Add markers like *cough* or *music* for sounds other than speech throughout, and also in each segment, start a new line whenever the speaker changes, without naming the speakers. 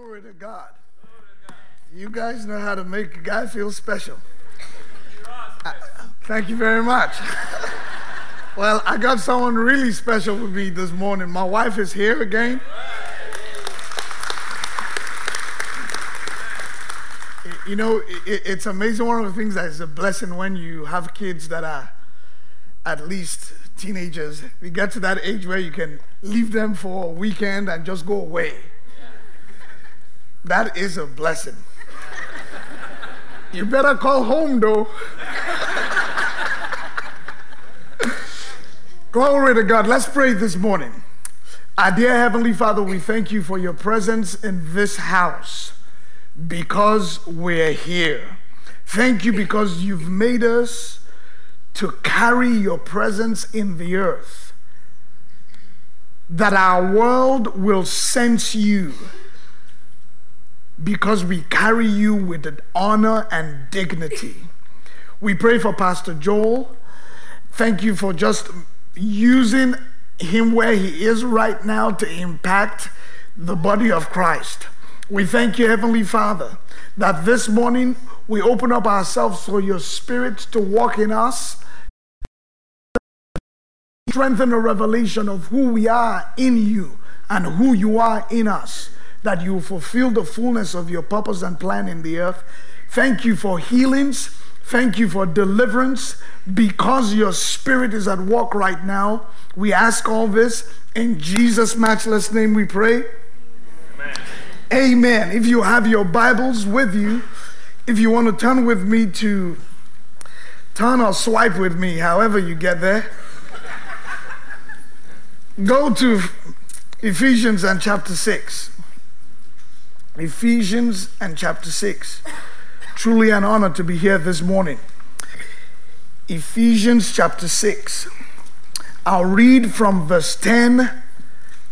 Glory to God. You guys know how to make a guy feel special. Uh, thank you very much. *laughs* well, I got someone really special with me this morning. My wife is here again. You know, it's amazing. One of the things that is a blessing when you have kids that are at least teenagers. You get to that age where you can leave them for a weekend and just go away. That is a blessing. You better call home though. *laughs* Glory to God. Let's pray this morning. Our dear Heavenly Father, we thank you for your presence in this house because we're here. Thank you because you've made us to carry your presence in the earth, that our world will sense you because we carry you with honor and dignity. We pray for Pastor Joel. Thank you for just using him where he is right now to impact the body of Christ. We thank you, Heavenly Father, that this morning we open up ourselves for your Spirit to walk in us, strengthen a revelation of who we are in you and who you are in us that you fulfill the fullness of your purpose and plan in the earth. Thank you for healings. Thank you for deliverance because your spirit is at work right now. We ask all this in Jesus' matchless name we pray. Amen. Amen. If you have your Bibles with you, if you want to turn with me to turn or swipe with me, however you get there, go to Ephesians and chapter 6. Ephesians and chapter 6. Truly an honor to be here this morning. Ephesians chapter 6. I'll read from verse 10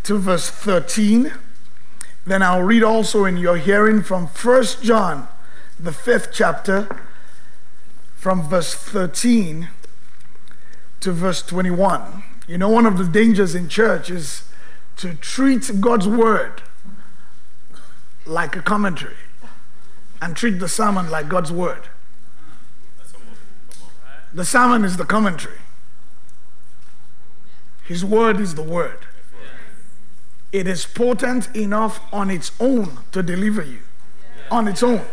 to verse 13. Then I'll read also in your hearing from 1 John, the fifth chapter, from verse 13 to verse 21. You know, one of the dangers in church is to treat God's word like a commentary and treat the sermon like God's word. The sermon is the commentary. His word is the word. It is potent enough on its own to deliver you. On its own.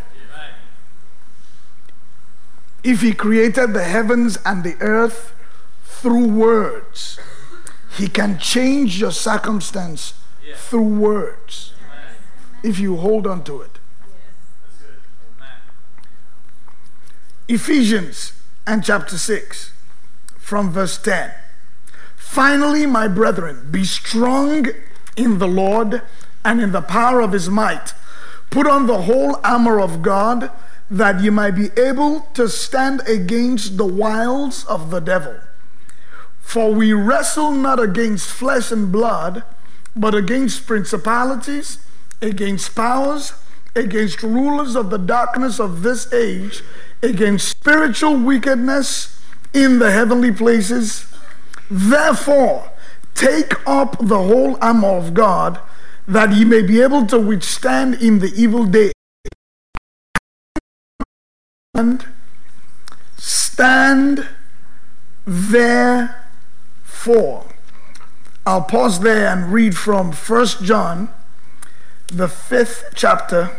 If he created the heavens and the earth through words, he can change your circumstance through words if you hold on to it. Ephesians and chapter 6 from verse 10. Finally, my brethren, be strong in the Lord and in the power of his might. Put on the whole armor of God that you might be able to stand against the wiles of the devil. For we wrestle not against flesh and blood, but against principalities against powers, against rulers of the darkness of this age, against spiritual wickedness in the heavenly places. Therefore, take up the whole armor of God that ye may be able to withstand in the evil day. And stand therefore. I'll pause there and read from First John the fifth chapter.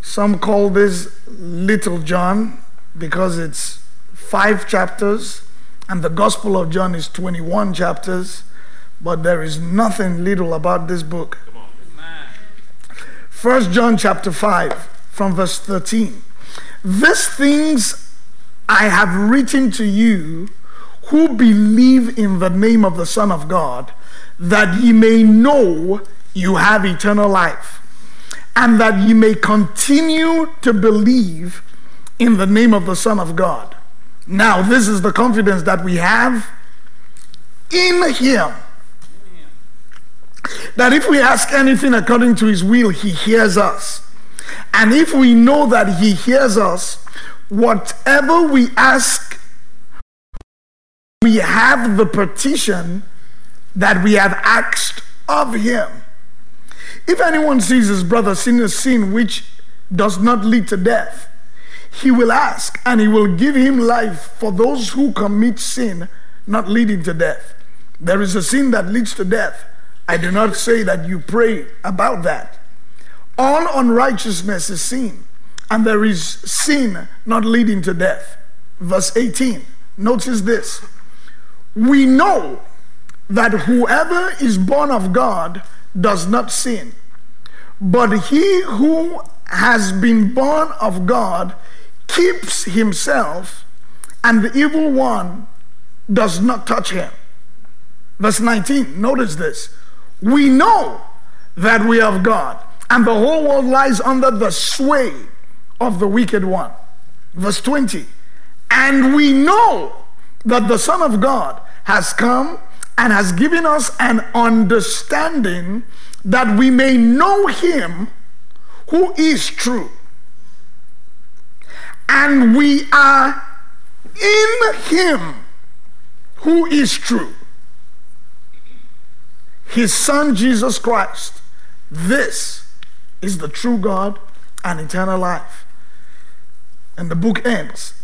Some call this Little John because it's five chapters, and the Gospel of John is 21 chapters, but there is nothing little about this book. First John chapter 5, from verse 13. These things I have written to you who believe in the name of the Son of God, that ye may know you have eternal life, and that you may continue to believe in the name of the Son of God. Now, this is the confidence that we have in Him. That if we ask anything according to His will, He hears us. And if we know that He hears us, whatever we ask, we have the petition that we have asked of Him. If anyone sees his brother sin a sin which does not lead to death, he will ask and he will give him life for those who commit sin not leading to death. There is a sin that leads to death. I do not say that you pray about that. All unrighteousness is sin, and there is sin not leading to death. Verse 18. Notice this. We know that whoever is born of God does not sin. But he who has been born of God keeps himself, and the evil one does not touch him. Verse 19, notice this. We know that we have God, and the whole world lies under the sway of the wicked one. Verse 20, and we know that the Son of God has come and has given us an understanding that we may know him who is true. And we are in him who is true. His son Jesus Christ. This is the true God and eternal life. And the book ends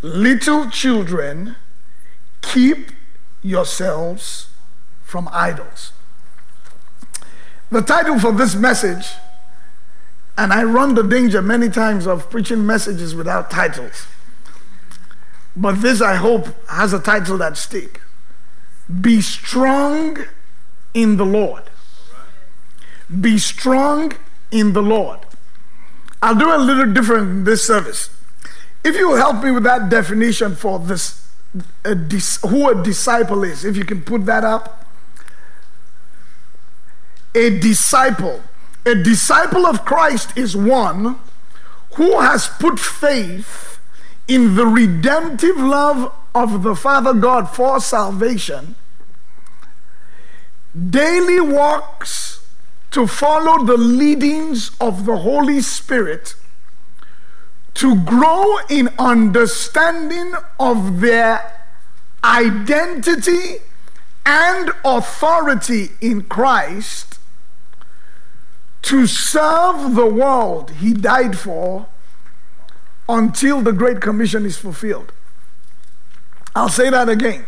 Little children, keep yourselves from idols. The title for this message, and I run the danger many times of preaching messages without titles. But this, I hope, has a title that stick. Be strong in the Lord. Be strong in the Lord. I'll do a little different in this service. If you help me with that definition for this a dis- who a disciple is, if you can put that up. A disciple. A disciple of Christ is one who has put faith in the redemptive love of the Father God for salvation, daily walks to follow the leadings of the Holy Spirit to grow in understanding of their identity and authority in Christ to serve the world he died for until the Great Commission is fulfilled. I'll say that again.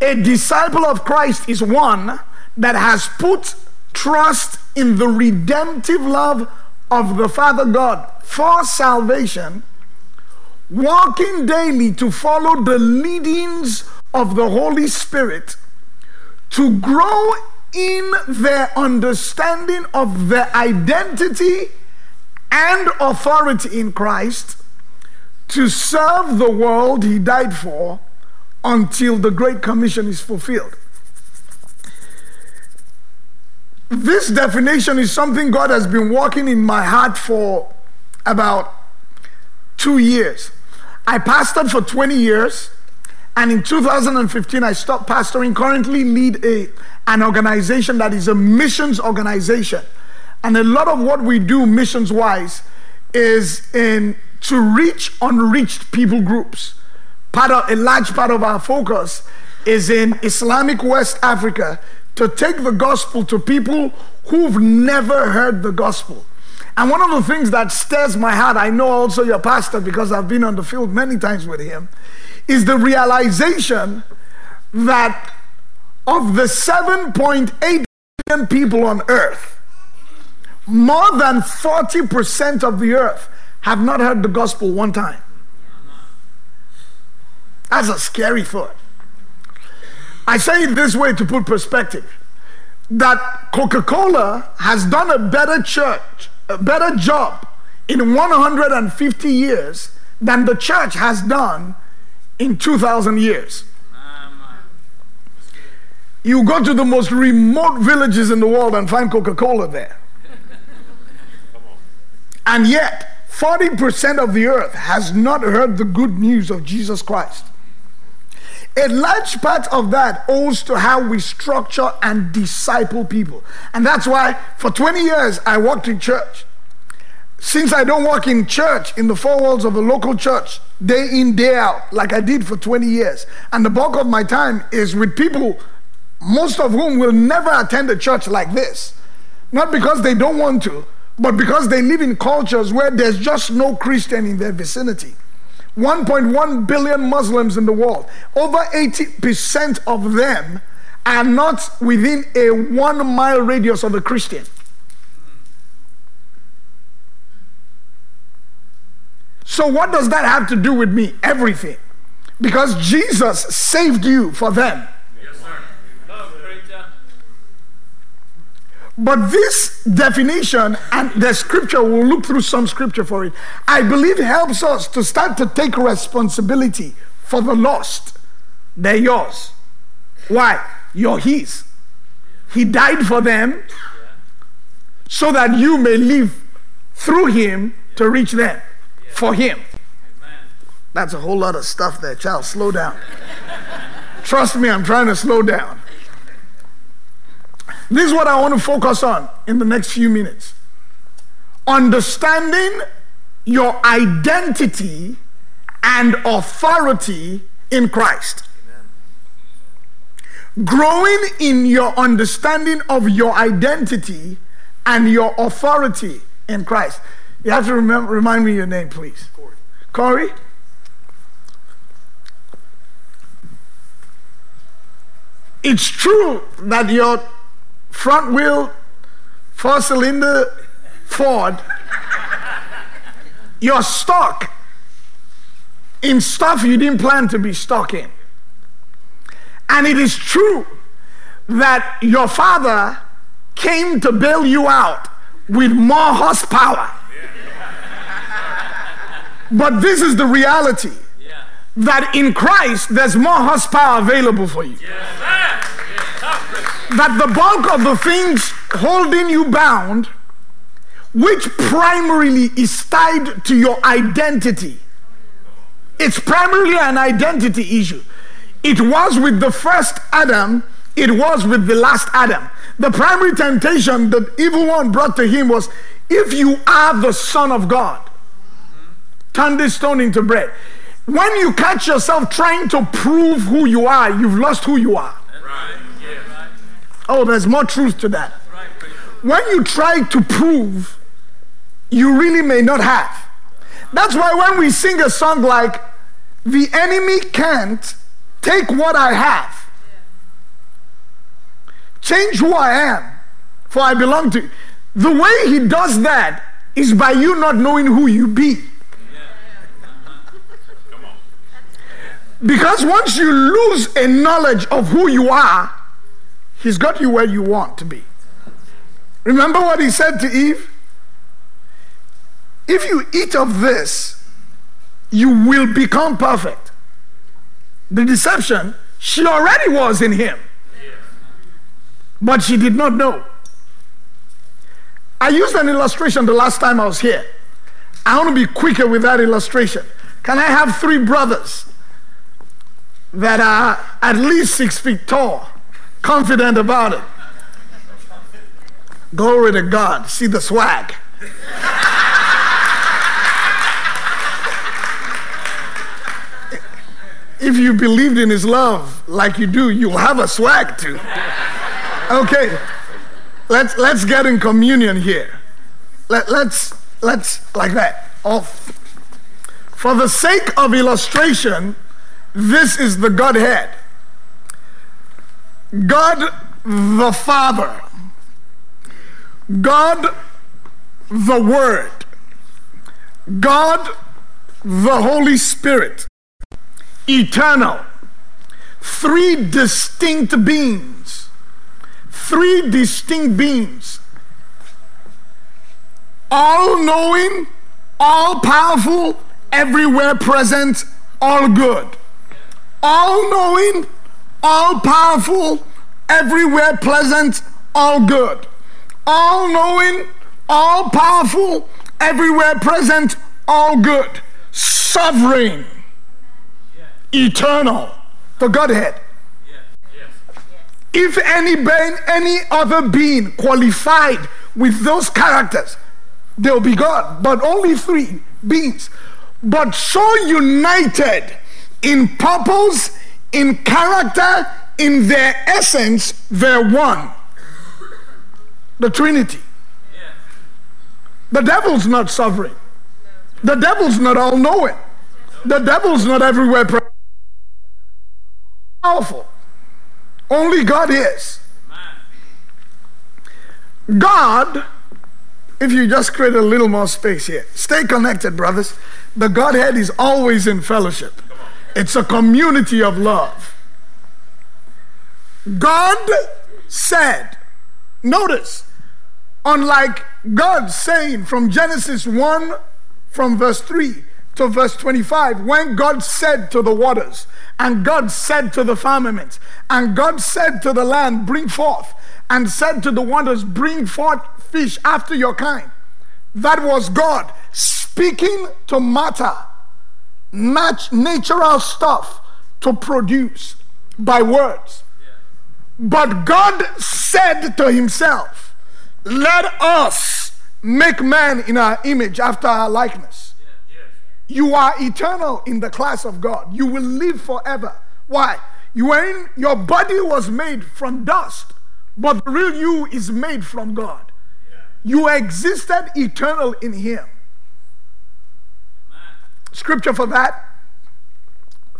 A disciple of Christ is one that has put trust in the redemptive love of the Father God for salvation, walking daily to follow the leadings of the Holy Spirit, to grow in their understanding of their identity and authority in Christ, to serve the world He died for until the Great Commission is fulfilled. This definition is something God has been working in my heart for about two years. I pastored for 20 years, and in 2015, I stopped pastoring. Currently, lead a, an organization that is a missions organization. And a lot of what we do missions wise is in to reach unreached people groups. Part of a large part of our focus is in Islamic West Africa to take the gospel to people who've never heard the gospel. And one of the things that stirs my heart, I know also your pastor because I've been on the field many times with him, is the realization that of the 7.8 billion people on earth, more than 40% of the earth have not heard the gospel one time. That's a scary thought. I say it this way to put perspective that Coca Cola has done a better church, a better job in 150 years than the church has done in 2,000 years. You go to the most remote villages in the world and find Coca Cola there. And yet, 40% of the earth has not heard the good news of Jesus Christ. A large part of that owes to how we structure and disciple people. And that's why for 20 years I worked in church. Since I don't work in church, in the four walls of a local church, day in, day out, like I did for 20 years, and the bulk of my time is with people, most of whom will never attend a church like this. Not because they don't want to, but because they live in cultures where there's just no Christian in their vicinity. 1.1 billion Muslims in the world. Over 80% of them are not within a one mile radius of a Christian. So, what does that have to do with me? Everything. Because Jesus saved you for them. But this definition, and the scripture, we'll look through some scripture for it, I believe helps us to start to take responsibility for the lost. They're yours. Why? You're His. He died for them so that you may live through Him to reach them for Him. That's a whole lot of stuff there, child. Slow down. Trust me, I'm trying to slow down. This is what I want to focus on in the next few minutes. Understanding your identity and authority in Christ. Growing in your understanding of your identity and your authority in Christ. You have to remember, remind me your name, please. Corey. Corey? It's true that your front wheel, four cylinder Ford, you're stuck in stuff you didn't plan to be stuck in. And it is true that your father came to bail you out with more horsepower. But this is the reality that in Christ there's more horsepower available for you that the bulk of the things holding you bound, which primarily is tied to your identity, it's primarily an identity issue. It was with the first Adam, it was with the last Adam. The primary temptation that evil one brought to him was if you are the Son of God, turn this stone into bread. When you catch yourself trying to prove who you are, you've lost who you are. Oh, there's more truth to that. When you try to prove, you really may not have. That's why when we sing a song like, The enemy can't take what I have, change who I am, for I belong to. The way he does that is by you not knowing who you be. Because once you lose a knowledge of who you are, He's got you where you want to be. Remember what he said to Eve? If you eat of this, you will become perfect. The deception, she already was in him, but she did not know. I used an illustration the last time I was here. I want to be quicker with that illustration. Can I have three brothers that are at least six feet tall? Confident about it. Glory to God. See the swag. if you believed in his love like you do, you'll have a swag too. Okay. Let's let's get in communion here. Let, let's let's like that. Off. For the sake of illustration, this is the Godhead. God the Father, God the Word, God the Holy Spirit, eternal, three distinct beings, three distinct beings, all knowing, all powerful, everywhere present, all good, all knowing, all powerful, everywhere present, all good, all knowing, all powerful, everywhere present, all good, sovereign, eternal, the Godhead. If any being, any other being qualified with those characters, they'll be God. But only three beings. But so united in purpose, in character, in their essence, they're one. the Trinity. The devil's not sovereign. The devil's not all knowing. The devil's not everywhere powerful. Only God is. God, if you just create a little more space here, stay connected, brothers. The Godhead is always in fellowship, it's a community of love. God said, notice, unlike God saying from Genesis 1 from verse 3 to verse 25, when God said to the waters, and God said to the firmament, and God said to the land, Bring forth, and said to the waters, Bring forth fish after your kind. That was God speaking to matter, natural stuff to produce by words. But God said to himself, Let us make man in our image after our likeness. You are eternal in the class of God. You will live forever. Why? You in, your body was made from dust, but the real you is made from God. You existed eternal in Him. Scripture for that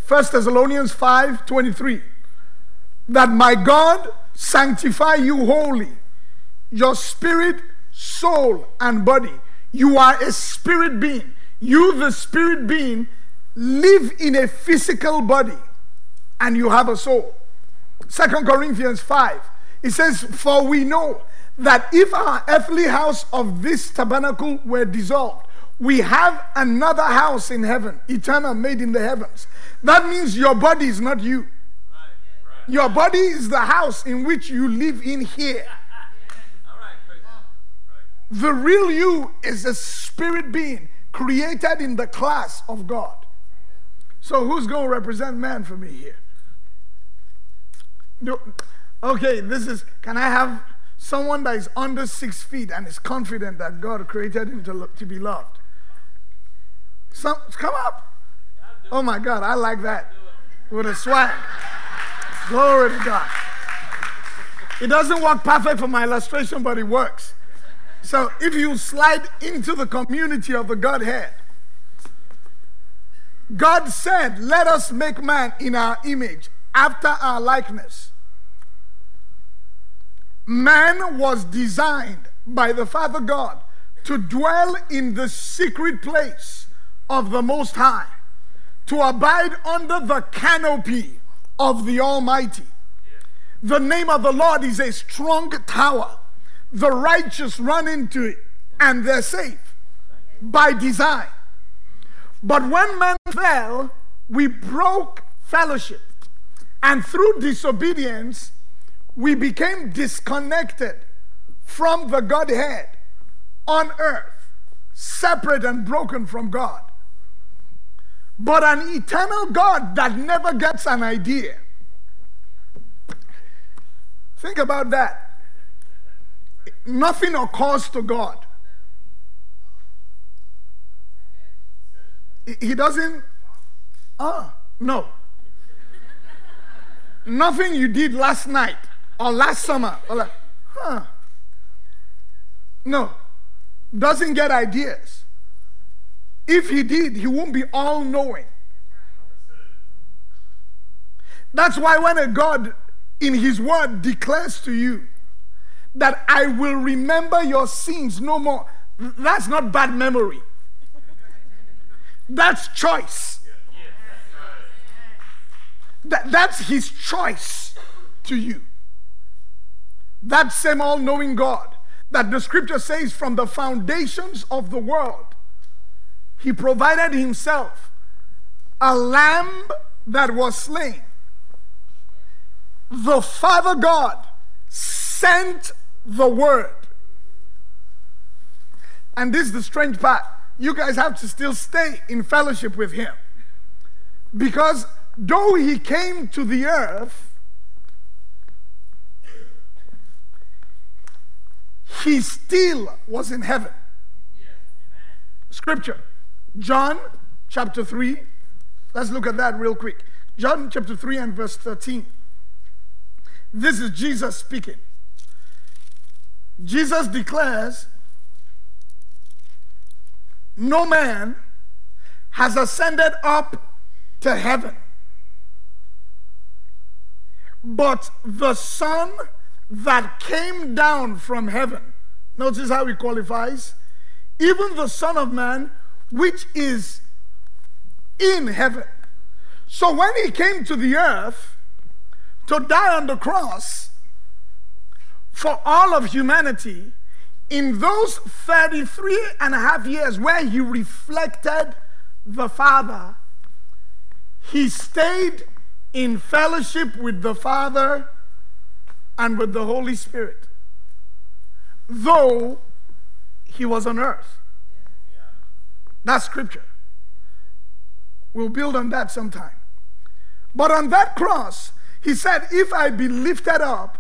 1 Thessalonians 5 23. That my God sanctify you wholly, your spirit, soul, and body. You are a spirit being. You, the spirit being, live in a physical body and you have a soul. Second Corinthians 5. It says, For we know that if our earthly house of this tabernacle were dissolved, we have another house in heaven, eternal, made in the heavens. That means your body is not you. Your body is the house in which you live in here. The real you is a spirit being created in the class of God. So who's going to represent man for me here? okay, this is, can I have someone that is under six feet and is confident that God created him to, to be loved? Some, come up. Oh my God, I like that. With a swag. Glory to God. It doesn't work perfect for my illustration, but it works. So if you slide into the community of the Godhead, God said, Let us make man in our image, after our likeness. Man was designed by the Father God to dwell in the secret place of the Most High, to abide under the canopy of the Almighty. The name of the Lord is a strong tower the righteous run into it and they're safe by design. But when man fell, we broke fellowship. And through disobedience, we became disconnected from the Godhead on earth, separate and broken from God. But an eternal God that never gets an idea. Think about that nothing occurs to God. He doesn't, ah, no. Nothing you did last night or last summer, or like, huh. No, doesn't get ideas. If he did, he won't be all knowing. That's why when a God in his word declares to you, that I will remember your sins no more. That's not bad memory. That's choice. That, that's his choice to you. That same all knowing God that the scripture says from the foundations of the world, he provided himself a lamb that was slain. The Father God sent the word. And this is the strange part. You guys have to still stay in fellowship with him. Because though he came to the earth, he still was in heaven. Scripture, John chapter 3. Let's look at that real quick. John chapter 3 and verse 13. This is Jesus speaking. Jesus declares, No man has ascended up to heaven, but the Son that came down from heaven. Notice how he qualifies. Even the Son of Man, which is in heaven. So when he came to the earth to die on the cross for all of humanity, in those 33 and a half years where he reflected the Father, he stayed in fellowship with the Father and with the Holy Spirit, though he was on earth. That's scripture. We'll build on that sometime. But on that cross, he said, If I be lifted up,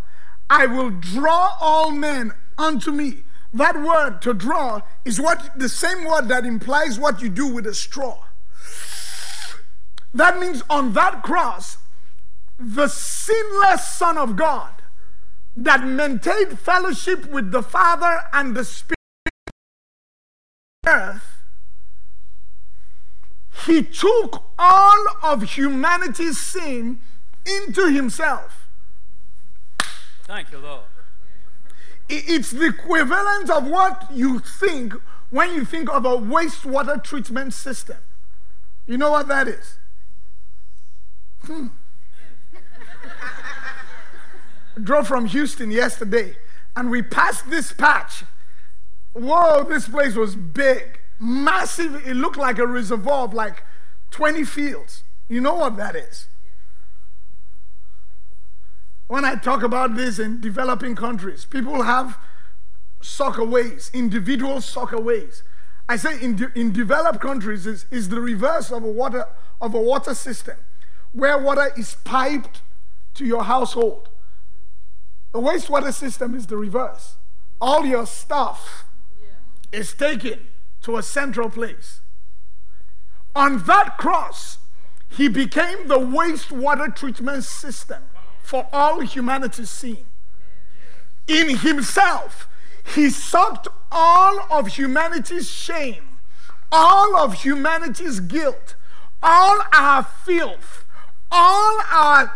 I will draw all men unto me. That word to draw is what the same word that implies what you do with a straw. That means on that cross, the sinless Son of God that maintained fellowship with the Father and the Spirit earth, he took all of humanity's sin into himself.
Thank you, Lord.
It's the equivalent of what you think when you think of a wastewater treatment system. You know what that is? Hmm. *laughs* drove from Houston yesterday and we passed this patch. Whoa, this place was big, massive. It looked like a reservoir of like 20 fields. You know what that is? When I talk about this in developing countries, people have soakaways, individual soakaways. I say in, de- in developed countries is, is the reverse of a water of a water system, where water is piped to your household. The wastewater system is the reverse. All your stuff yeah. is taken to a central place. On that cross, he became the wastewater treatment system for all humanity's sin. In himself, he sucked all of humanity's shame, all of humanity's guilt, all our filth, all our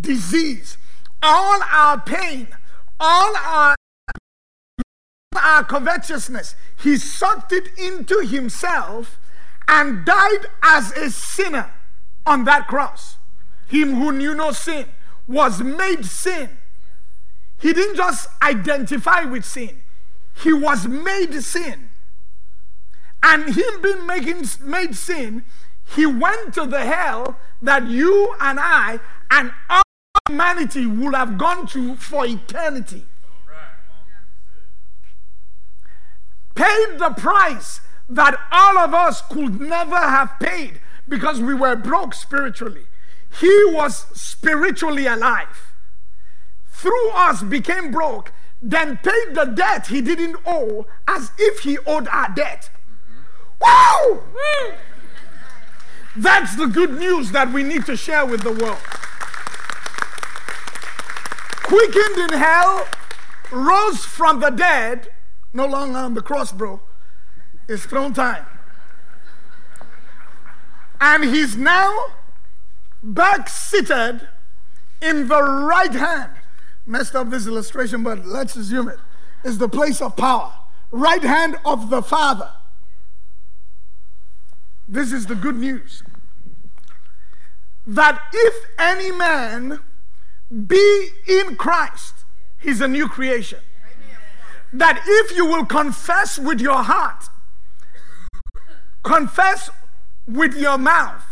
disease, all our pain, all our, our covetousness, he sucked it into himself and died as a sinner on that cross. Him who knew no sin was made sin. He didn't just identify with sin, he was made sin. And him being making, made sin, he went to the hell that you and I and all humanity would have gone to for eternity. Paid the price that all of us could never have paid because we were broke spiritually. He was spiritually alive. Through us became broke, then paid the debt he didn't owe as if he owed our debt. Wow! That's the good news that we need to share with the world quickened in hell, rose from the dead, no longer on the cross, bro. It's throne time. And he's now back seated in the right hand. Messed up this illustration, but let's assume it. Is the place of power. Right hand of the Father. This is the good news. That if any man be in Christ, he's a new creation. That if you will confess with your heart, confess with your mouth,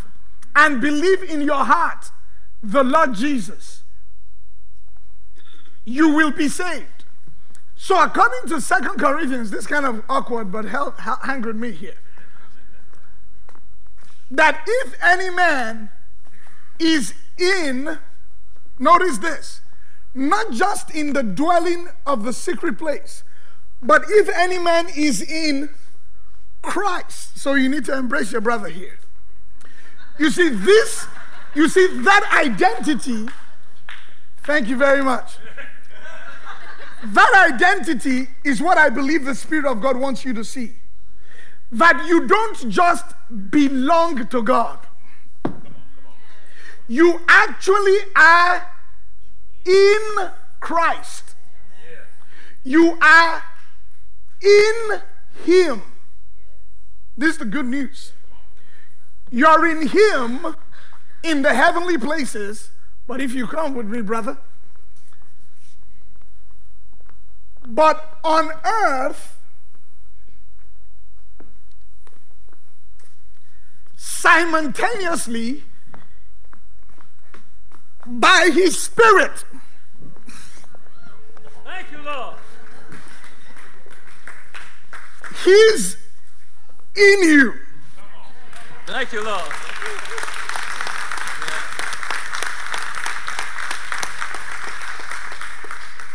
and believe in your heart the Lord Jesus, you will be saved. So, according to Second Corinthians, this kind of awkward, but hang with me here. That if any man is in Notice this not just in the dwelling of the secret place, but if any man is in Christ. So you need to embrace your brother here. You see, this, you see, that identity, thank you very much. That identity is what I believe the Spirit of God wants you to see. That you don't just belong to God, you actually are in Christ. You are in Him. This is the good news. You're in Him in the heavenly places, but if you come with me, brother, but on earth, simultaneously, by His Spirit.
Thank you, Lord.
He's in you.
Thank you, Lord.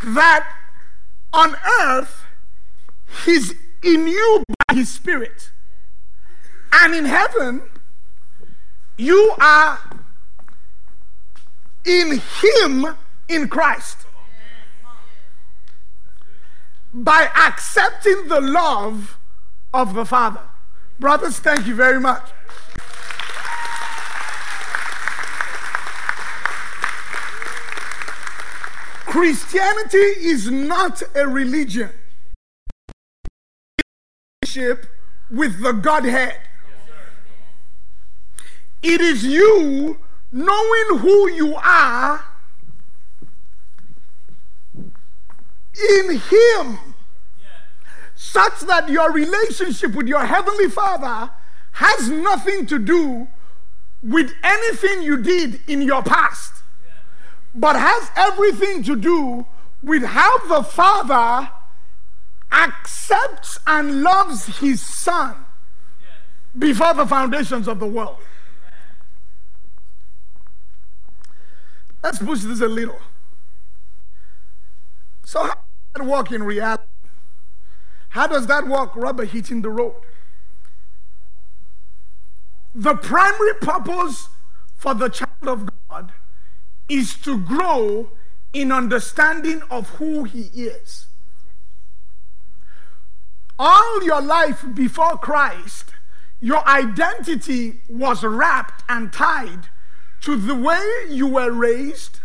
That on earth, He's in you by His Spirit. And in heaven, you are in Him in Christ. By accepting the love of the Father. Brothers, thank you very much. Christianity is not a religion. Relationship With the Godhead. It is you knowing who you are in Him, such that your relationship with your Heavenly Father has nothing to do with anything you did in your past, but has everything to do with how the Father accepts and loves His Son before the foundations of the world. Let's push this a little. So, how that work in reality? How does that work rubber hitting the road? The primary purpose for the child of God is to grow in understanding of who he is. All your life before Christ, your identity was wrapped and tied to the way you were raised,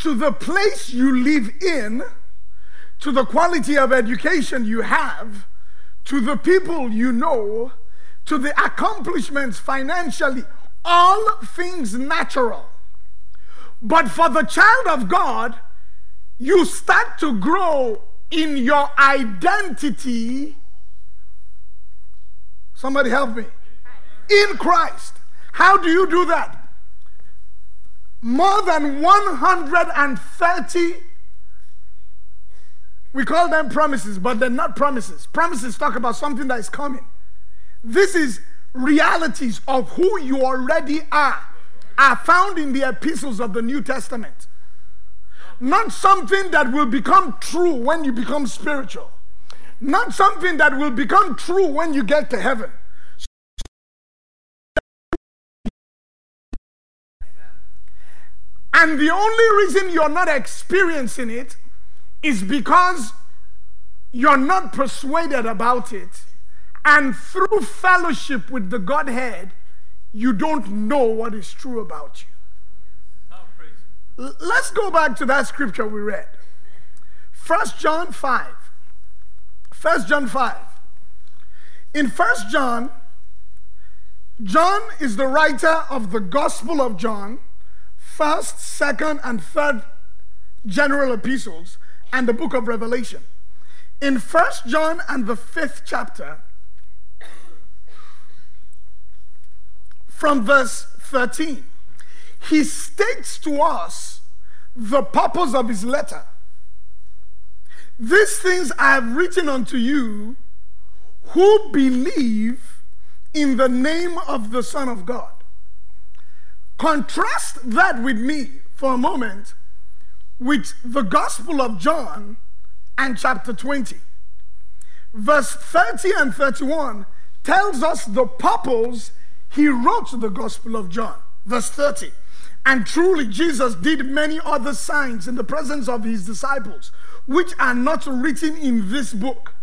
to the place you live in, to the quality of education you have, to the people you know, to the accomplishments financially, all things natural. But for the child of God, you start to grow in your identity. Somebody help me. In Christ. How do you do that? More than 130, we call them promises, but they're not promises. Promises talk about something that is coming. This is realities of who you already are, are found in the epistles of the New Testament. Not something that will become true when you become spiritual. Not something that will become true when you get to heaven. And the only reason you're not experiencing it is because you're not persuaded about it. And through fellowship with the Godhead, you don't know what is true about you. L- Let's go back to that scripture we read. 1 John 5. 1 John 5. In 1 John, John is the writer of the Gospel of John, first, second, and third general epistles, and the book of Revelation. In First John and the fifth chapter, from verse 13, he states to us the purpose of his letter. These things I have written unto you who believe in the name of the Son of God. Contrast that with me for a moment with the Gospel of John and chapter 20. Verse 30 and 31 tells us the purpose he wrote the Gospel of John. Verse 30. And truly, Jesus did many other signs in the presence of his disciples, which are not written in this book.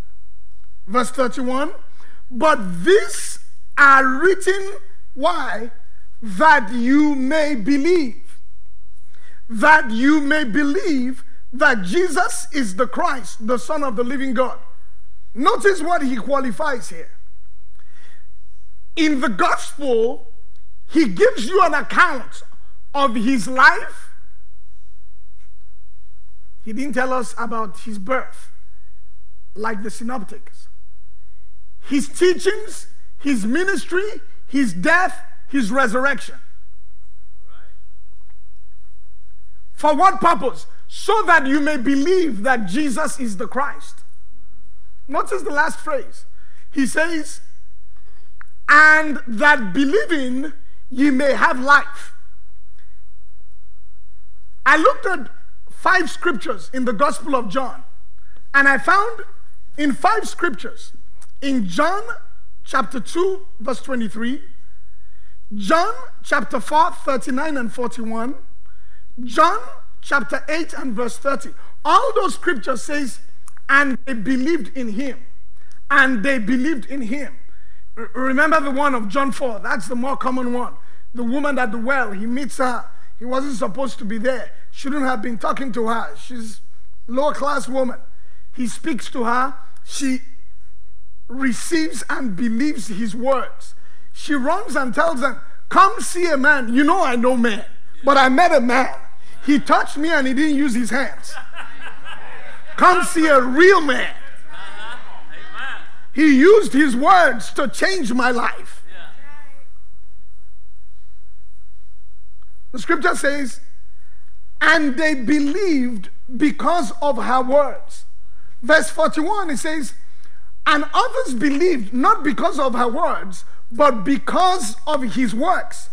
Verse 31 But these are written, why? That you may believe. That you may believe that Jesus is the Christ, the Son of the living God. Notice what he qualifies here. In the gospel, he gives you an account of his life. He didn't tell us about his birth, like the synoptics. His teachings, his ministry, his death, his resurrection. For what purpose? So that you may believe that Jesus is the Christ. Notice the last phrase. He says, and that believing ye may have life. I looked at five scriptures in the Gospel of John, and I found in five scriptures, in John chapter 2, verse 23, John chapter 4, 39 and 41, John chapter 8 and verse 30. All those scriptures says, and they believed in him. And they believed in him. R- remember the one of John 4, that's the more common one. The woman at the well, he meets her. He wasn't supposed to be there. Shouldn't have been talking to her. She's lower class woman. He speaks to her. She receives and believes his words. She runs and tells them, Come see a man. You know I know man, but I met a man. He touched me and he didn't use his hands. Come see a real man. He used his words to change my life. The scripture says, and they believed because of her words. Verse 41, it says, and others believed not because of her words, but because of his works.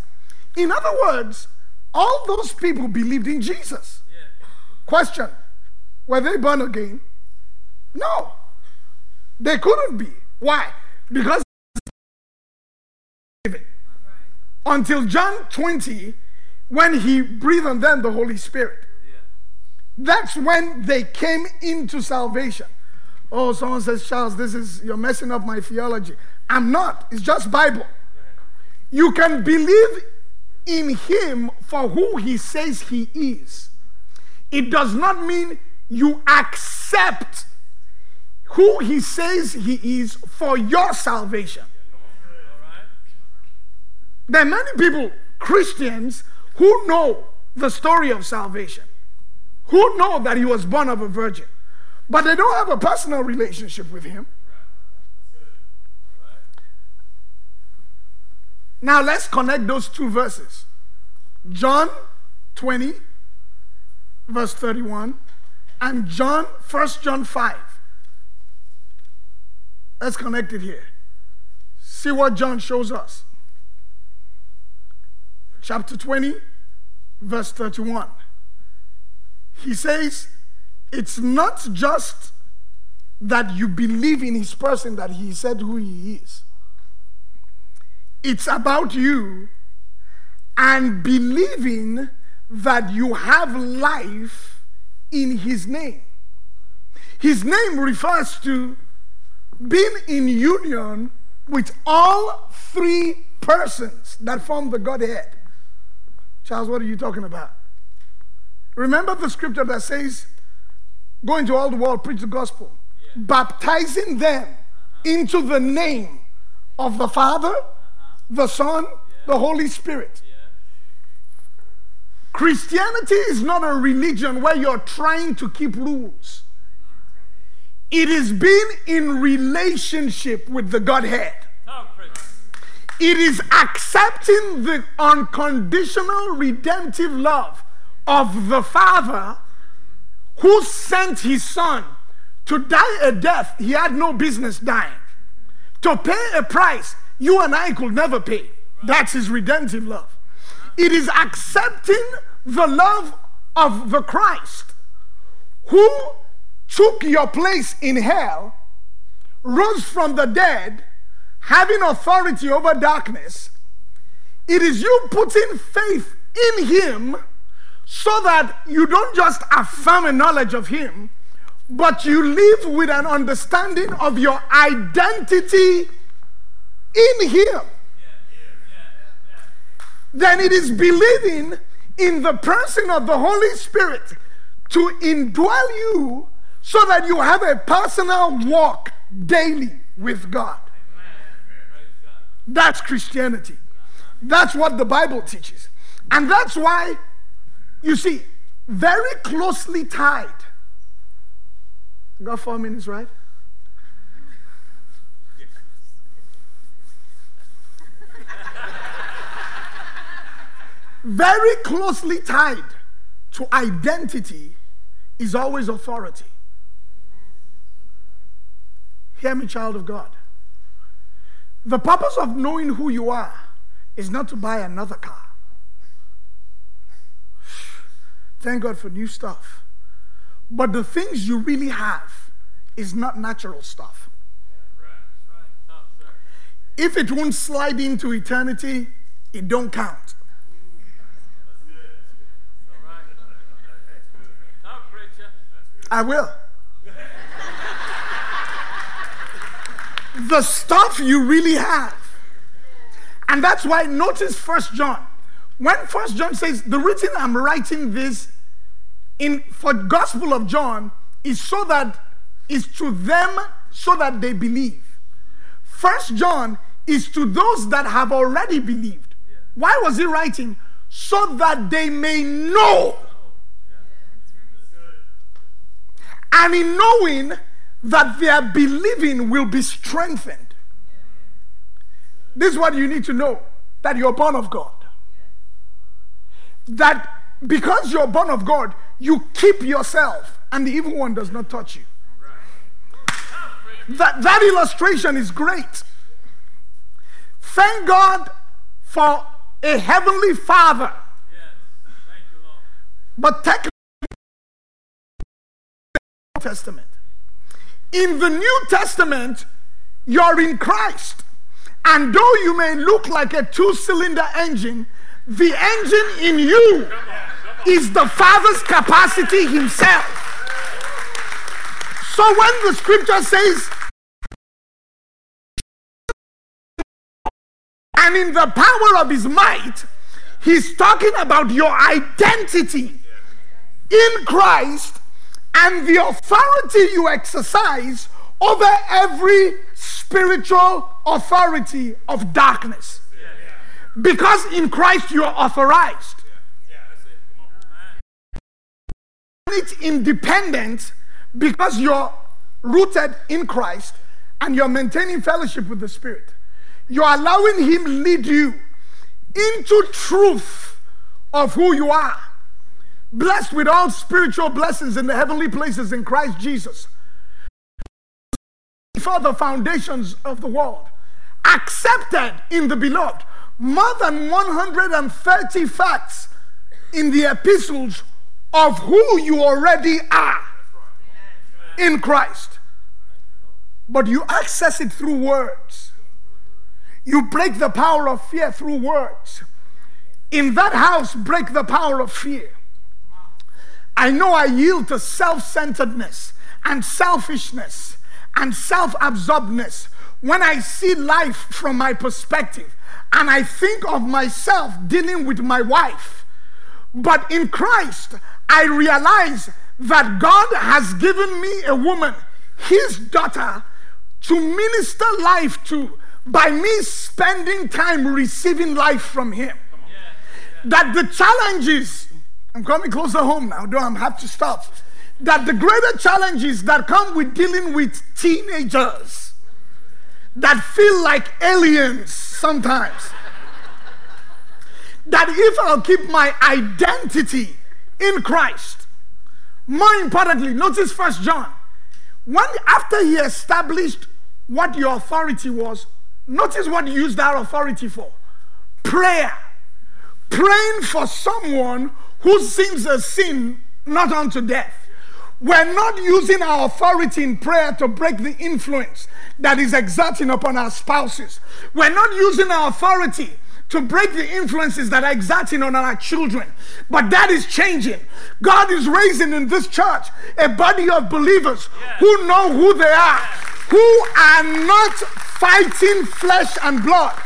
In other words, all those people believed in Jesus.
Yeah.
Question Were they born again? No. They couldn't be. Why? Because until John 20, when he breathed on them the Holy Spirit.
Yeah.
That's when they came into salvation. Oh, someone says, Charles, this is you're messing up my theology. I'm not. It's just Bible. You can believe in him for who he says he is. It does not mean you accept who he says he is for your salvation. There are many people, Christians, who know the story of salvation, who know that he was born of a virgin, but they don't have a personal relationship with him. Now let's connect those two verses John 20, verse 31, and John, 1 John 5. Let's connect it here. See what John shows us. Chapter 20, verse 31. He says, It's not just that you believe in his person that he said who he is. It's about you and believing that you have life in his name. His name refers to being in union with all three persons that form the Godhead. Charles, what are you talking about? Remember the scripture that says, Go into all the world, preach the gospel, baptizing them uh-huh. into the name of the Father, the Son, the Holy Spirit. Christianity is not a religion where you're trying to keep rules. It is being in relationship with the Godhead. It is accepting the unconditional redemptive love of the Father who sent his Son to die a death he had no business dying, to pay a price you and I could never pay. That's his redemptive love. It is accepting the love of the Christ who took your place in hell, rose from the dead, having authority over darkness. It is you putting faith in Him so that you don't just affirm a knowledge of Him, but you live with an understanding of your identity in Him. Then it is believing in the person of the Holy Spirit to indwell you so that you have a personal walk daily with God. That's Christianity. That's what the Bible teaches. And that's why, you see, very closely tied. Got four minutes, right? Very closely tied to identity is always authority. Hear me, child of God. The purpose of knowing who you are is not to buy another car. Thank God for new stuff. But the things you really have is not natural stuff. If it won't slide into eternity, it don't count.
Talk, preacher.
I will. the stuff you really have. And that's why notice First John. When First John says, the reason I'm writing this in for Gospel of John is so that is to them so that they believe. First John is to those that have already believed. Why was he writing? So that they may know. And in knowing that their believing will be strengthened. This is what you need to know that you're born of God. That because you're born of God, you keep yourself and the evil one does not touch you. That, that illustration is great. Thank God for a heavenly Father.
Yes. Thank you, Lord.
But technically, Testament. In the New Testament, you're in Christ. And though you may look like a two cylinder engine, the engine in you is the Father's capacity Himself. So when the scripture says, and in the power of His might, He's talking about your identity in Christ and the authority you exercise over every spiritual authority of darkness. Because in Christ you are authorized. It's independent because you're rooted in Christ and you're maintaining fellowship with the Spirit. You're allowing Him lead you into truth of who you are blessed with all spiritual blessings in the heavenly places in Christ Jesus. Before the foundations of the world, accepted in the beloved, more than 130 facts in the epistles of who you already are in Christ. But you access it through words. You break the power of fear through words. In that house, break the power of fear. I know I yield to self centeredness and selfishness and self absorbedness when I see life from my perspective and I think of myself dealing with my wife. But in Christ, I realize that God has given me a woman, his daughter, to minister life to by me spending time receiving life from him. That the challenges I'm coming closer home now, though I have to stop. That the greater challenges that come with dealing with teenagers that feel like aliens sometimes. that if I'll keep my identity in Christ, more importantly, notice First John. When after he established what your authority was, notice what he used that authority for. Prayer. Praying for someone who sins a sin not unto death. We're not using our authority in prayer to break the influence that is exerting upon our spouses. We're not using our authority to break the influences that are exerting on our children. But that is changing. God is raising in this church a body of believers who know who they are, who are not fighting flesh and blood.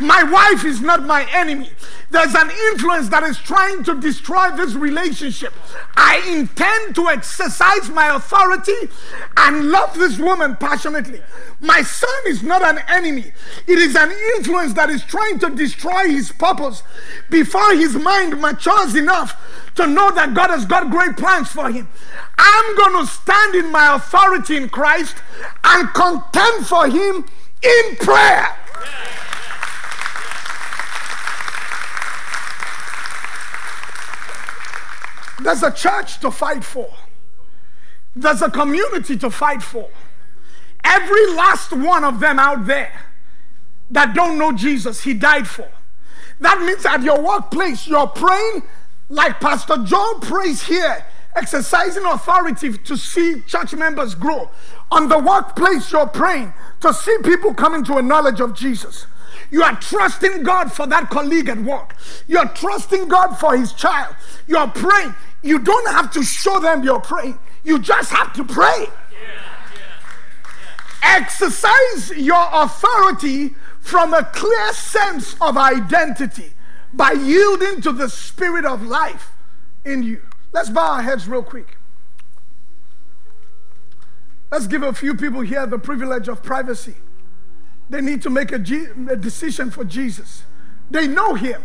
My wife is not my enemy. There's an influence that is trying to destroy this relationship. I intend to exercise my authority and love this woman passionately. My son is not an enemy, it is an influence that is trying to destroy his purpose before his mind matures enough to know that God has got great plans for him. I'm going to stand in my authority in Christ and contend for him in prayer. There's a church to fight for. There's a community to fight for. Every last one of them out there that don't know Jesus, he died for. That means at your workplace, you're praying like Pastor John prays here, exercising authority to see church members grow. On the workplace, you're praying to see people coming to a knowledge of Jesus. You are trusting God for that colleague at work. You're trusting God for his child. You're praying. You don't have to show them you're praying, you just have to pray. Exercise your authority from a clear sense of identity by yielding to the spirit of life in you. Let's bow our heads real quick. Let's give a few people here the privilege of privacy. They need to make a, G- a decision for Jesus. They know him,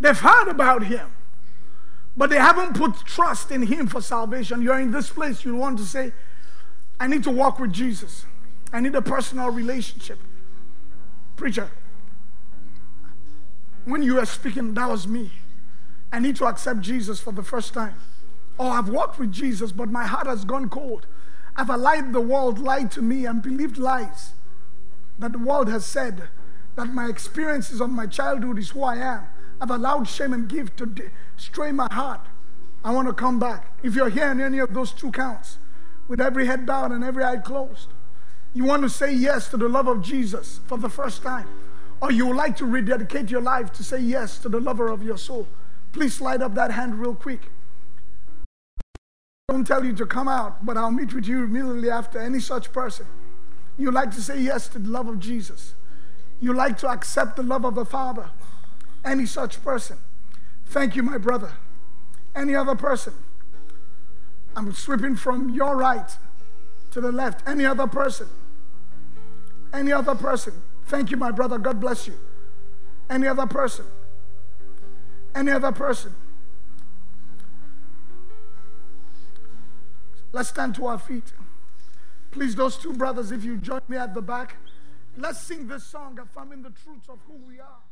they've heard about him, but they haven't put trust in him for salvation. You're in this place, you want to say, I need to walk with Jesus. I need a personal relationship. Preacher, when you were speaking, that was me. I need to accept Jesus for the first time. Or I've walked with Jesus, but my heart has gone cold. I've allowed the world lie to me and believed lies that the world has said that my experiences of my childhood is who I am. I've allowed shame and guilt to stray my heart. I want to come back. If you're here in any of those two counts, with every head bowed and every eye closed, you want to say yes to the love of Jesus for the first time, or you would like to rededicate your life to say yes to the lover of your soul, please slide up that hand real quick. I don't tell you to come out, but I'll meet with you immediately after any such person. You like to say yes to the love of Jesus. You like to accept the love of the Father. Any such person. Thank you, my brother. Any other person. I'm sweeping from your right to the left. Any other person. Any other person. Thank you, my brother. God bless you. Any other person. Any other person. Let's stand to our feet. Please, those two brothers, if you join me at the back, let's sing this song affirming the truths of who we are.